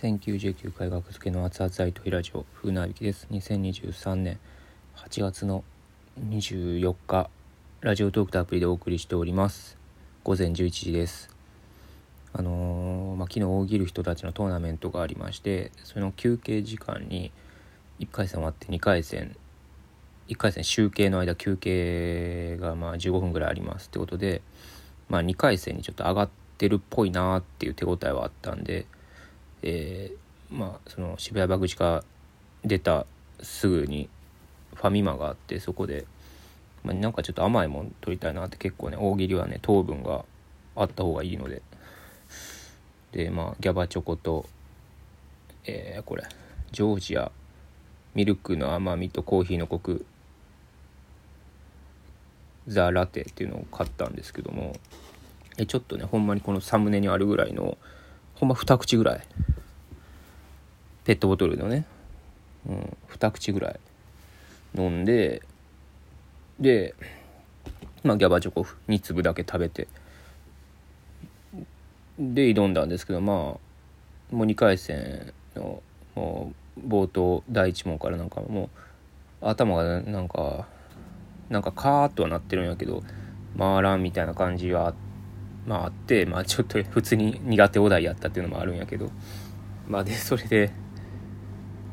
1099回学付けの熱々アイトイラジオ風なびきです。2023年8月の24日ラジオトークとアプリでお送りしております。午前11時です。あのー、まあ、昨日大喜利人たちのトーナメントがありましてその休憩時間に1回戦終わって2回戦1回戦集計の間休憩がまあ15分ぐらいあります。ってことでまあ2回戦にちょっと上がってるっぽいなっていう手応えはあったんでえー、まあその渋谷バグチが出たすぐにファミマがあってそこで、まあ、なんかちょっと甘いもん取りたいなって結構ね大喜利はね糖分があった方がいいので。でまあギャバチョコとえー、これジョージアミルクの甘みとコーヒーのコクザ・ラテっていうのを買ったんですけどもちょっとねほんまにこのサムネにあるぐらいのほんま2口ぐらいペットボトルのね、うん、2口ぐらい飲んででまあギャバチョコ2粒だけ食べてで挑んだんですけどまあもう2回戦のもう冒頭第1問からなんかもう頭がなんかなんかカーッとはなってるんやけど回らんみたいな感じは。まああってまあちょっと普通に苦手お題やったっていうのもあるんやけどまあでそれで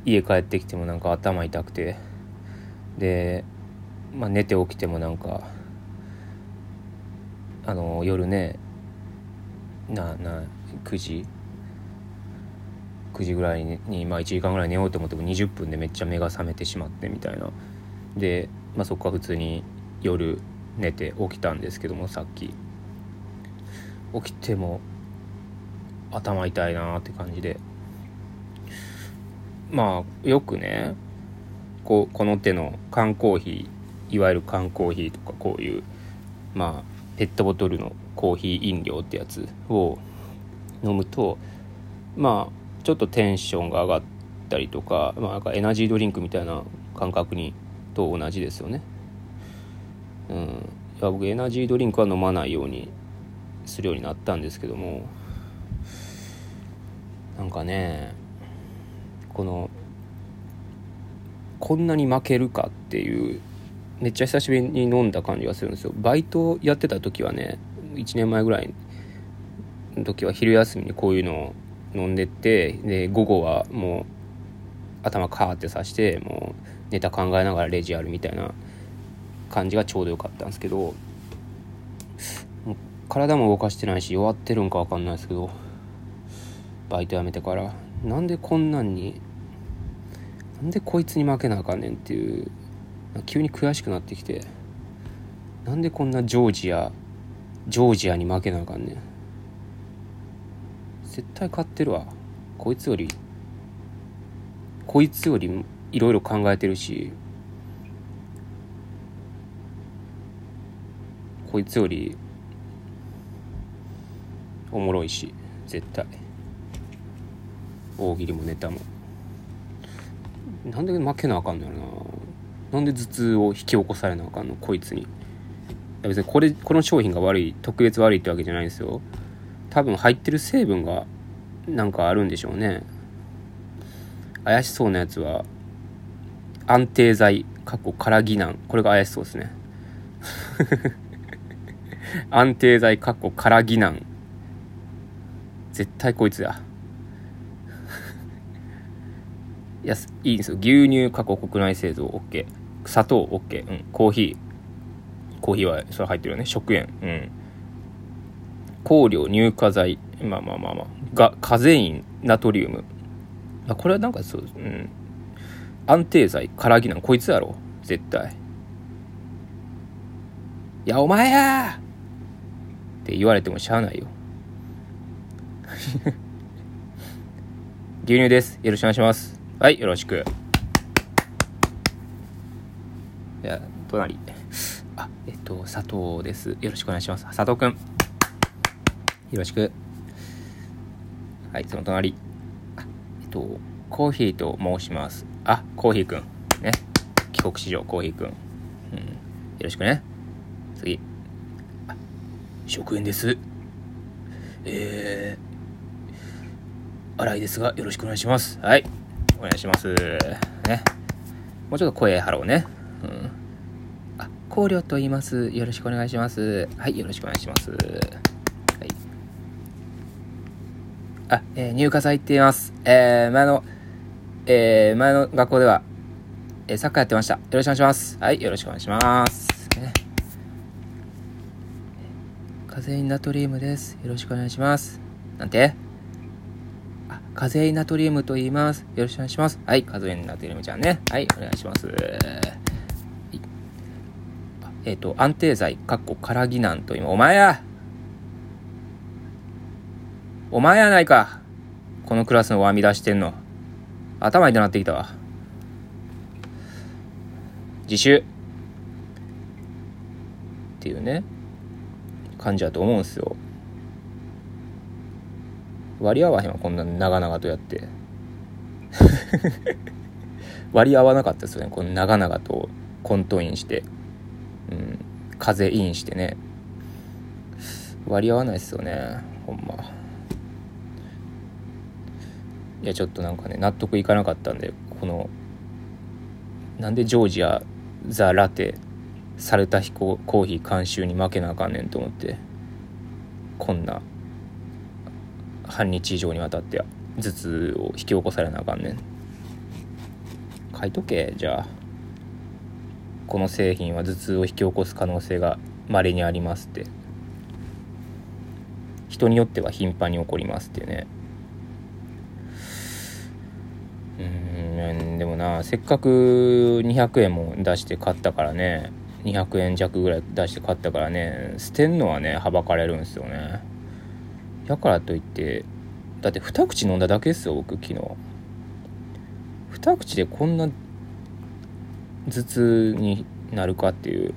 家帰ってきてもなんか頭痛くて。で、まあ、寝て起きてもなんかあの夜ねなな9時？9時ぐらいに、まあ、1時間ぐらい寝ようと思っても20分でめっちゃ目が覚めてしまってみたいな。で、まあ、そこか普通に夜寝て起きたんですけどもさっき。起きても頭痛いなって感じで。まあよくねここの手の缶コーヒーいわゆる缶コーヒーとかこういうまあペットボトルのコーヒー飲料ってやつを飲むとまあちょっとテンションが上がったりとか,、まあ、なんかエナジードリンクみたいな感覚にと同じですよね。うん、いや僕エナジードリンクは飲まないようにするようになったんですけどもなんかねこのこんなに負けるかっていうめっちゃ久しぶりに飲んだ感じがするんですよ。バイトやってた時はね1年前ぐらいの時は昼休みにこういうのを飲んでってで午後はもう頭カーってさしてもうネタ考えながらレジやるみたいな感じがちょうどよかったんですけど体も動かしてないし弱ってるんか分かんないですけどバイト辞めてからなんでこんなんになんでこいつに負けなあかんねんっていう急に悔しくなってきてなんでこんなジョージアジョージアに負けなあかんねん。絶対勝ってるわ。こいつよりこいつよりいろいろ考えてるしこいつよりおもろいし絶対。大喜利もネタも。なんで負けなあかんのやろな。なんで頭痛を引き起こされなあかんのこいつに。別にこれこの商品が悪い特別悪いってわけじゃないですよ。多分入ってる成分がなんかあるんでしょうね。怪しそうなやつは安定剤かっこ空疑難これが怪しそうですね。安定剤かっこ空疑難絶対こいつや。いやいいんですよ。牛乳過去国内製造 OK 砂糖 OK うん。コーヒー。コーヒーはそれ入ってるよね。食塩。うん。香料乳化剤。まあまあまあまあ。がカゼインナトリウム。あこれはなんかそううん。安定剤からぎなんこいつやろ。絶対。いやお前やって言われてもしゃあないよ。牛乳です。よろしくお願いします。はい、よろしく。いや、隣。あ、えっと、佐藤です。よろしくお願いします。佐藤くん。よろしく。はい、その隣。あ、えっと、コーヒーと申します。あ、コーヒーくん。ね。帰国子女、コーヒーくん。うん。よろしくね。次。あ、食塩です。えー、荒いですがよろしくお願いしますはいお願いします。ね。もうちょっと声張ろうね。うん。あ香料と言います。よろしくお願いします。はいよろしくお願いします。はい。あ、えー、入荷祭って言います。えー、前のえー、前の学校では、えー、サッカーやってました。よろしくお願いします。はいよろしくお願いします。ね。カゼインナトリウムです。よろしくお願いします。なんて？カゼイナトリウムと言います。よろしくお願いします。はい、カゼイナトリウムちゃんね。はい、お願いします。えっ、ー、と、安定剤、かっこ、カラギナンと今、お前やお前やないかこのクラスのワミ出してんの。頭痛なってきたわ。自習っていうね、感じだと思うんですよ。割り合わへんわこんな長々とやって。割り合わなかったですよね。この長々とコントインして、うん、風インしてね。割り合わないですよね。ほんま。いやちょっとなんかね納得いかなかったんでこのなんでジョージアザ・ラテサルタヒココーヒー監修に負けなあかんねんと思ってこんな半日以上にわたって頭痛を引き起こされなあかんねん。書いとけじゃあ。この製品は頭痛を引き起こす可能性が稀にありますって。人によっては頻繁に起こりますってね。うんでもなせっかく200円も出して買ったからね。200円弱ぐらい出して買ったからね。捨てんのはねはばかれるんですよね。だからといってだって二口飲んだだけですよ僕昨日。二口でこんな頭痛になるかっていう。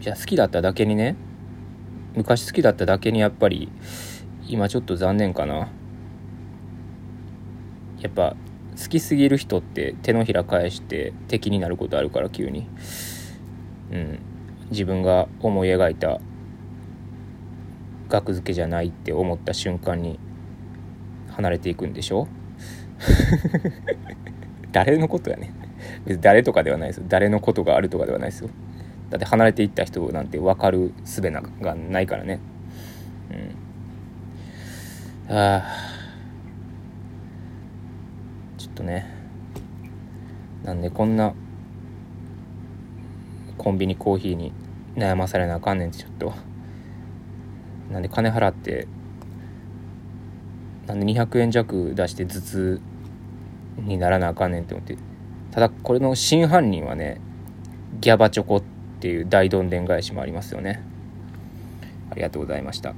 じゃあ好きだっただけにね。昔好きだっただけにやっぱり今ちょっと残念かな。やっぱ好きすぎる人って手のひら返して敵になることあるから急に。うん。自分が思い描いた額付けじゃないって思った瞬間に離れていくんでしょ？誰のことやね別に誰とかではないです。誰のことがあるとかではないですよ。だって離れていった人なんて分かる術がないからね。うん。ああちょっとね。なんでこんなコンビニコーヒーに悩まされなあかんねんってちょっとなんで金払ってなんで200円弱出して頭痛にならなあかんねんって思って。ただこれの真犯人はねギャバチョコっていう大どんでん返しもありますよね。ありがとうございました。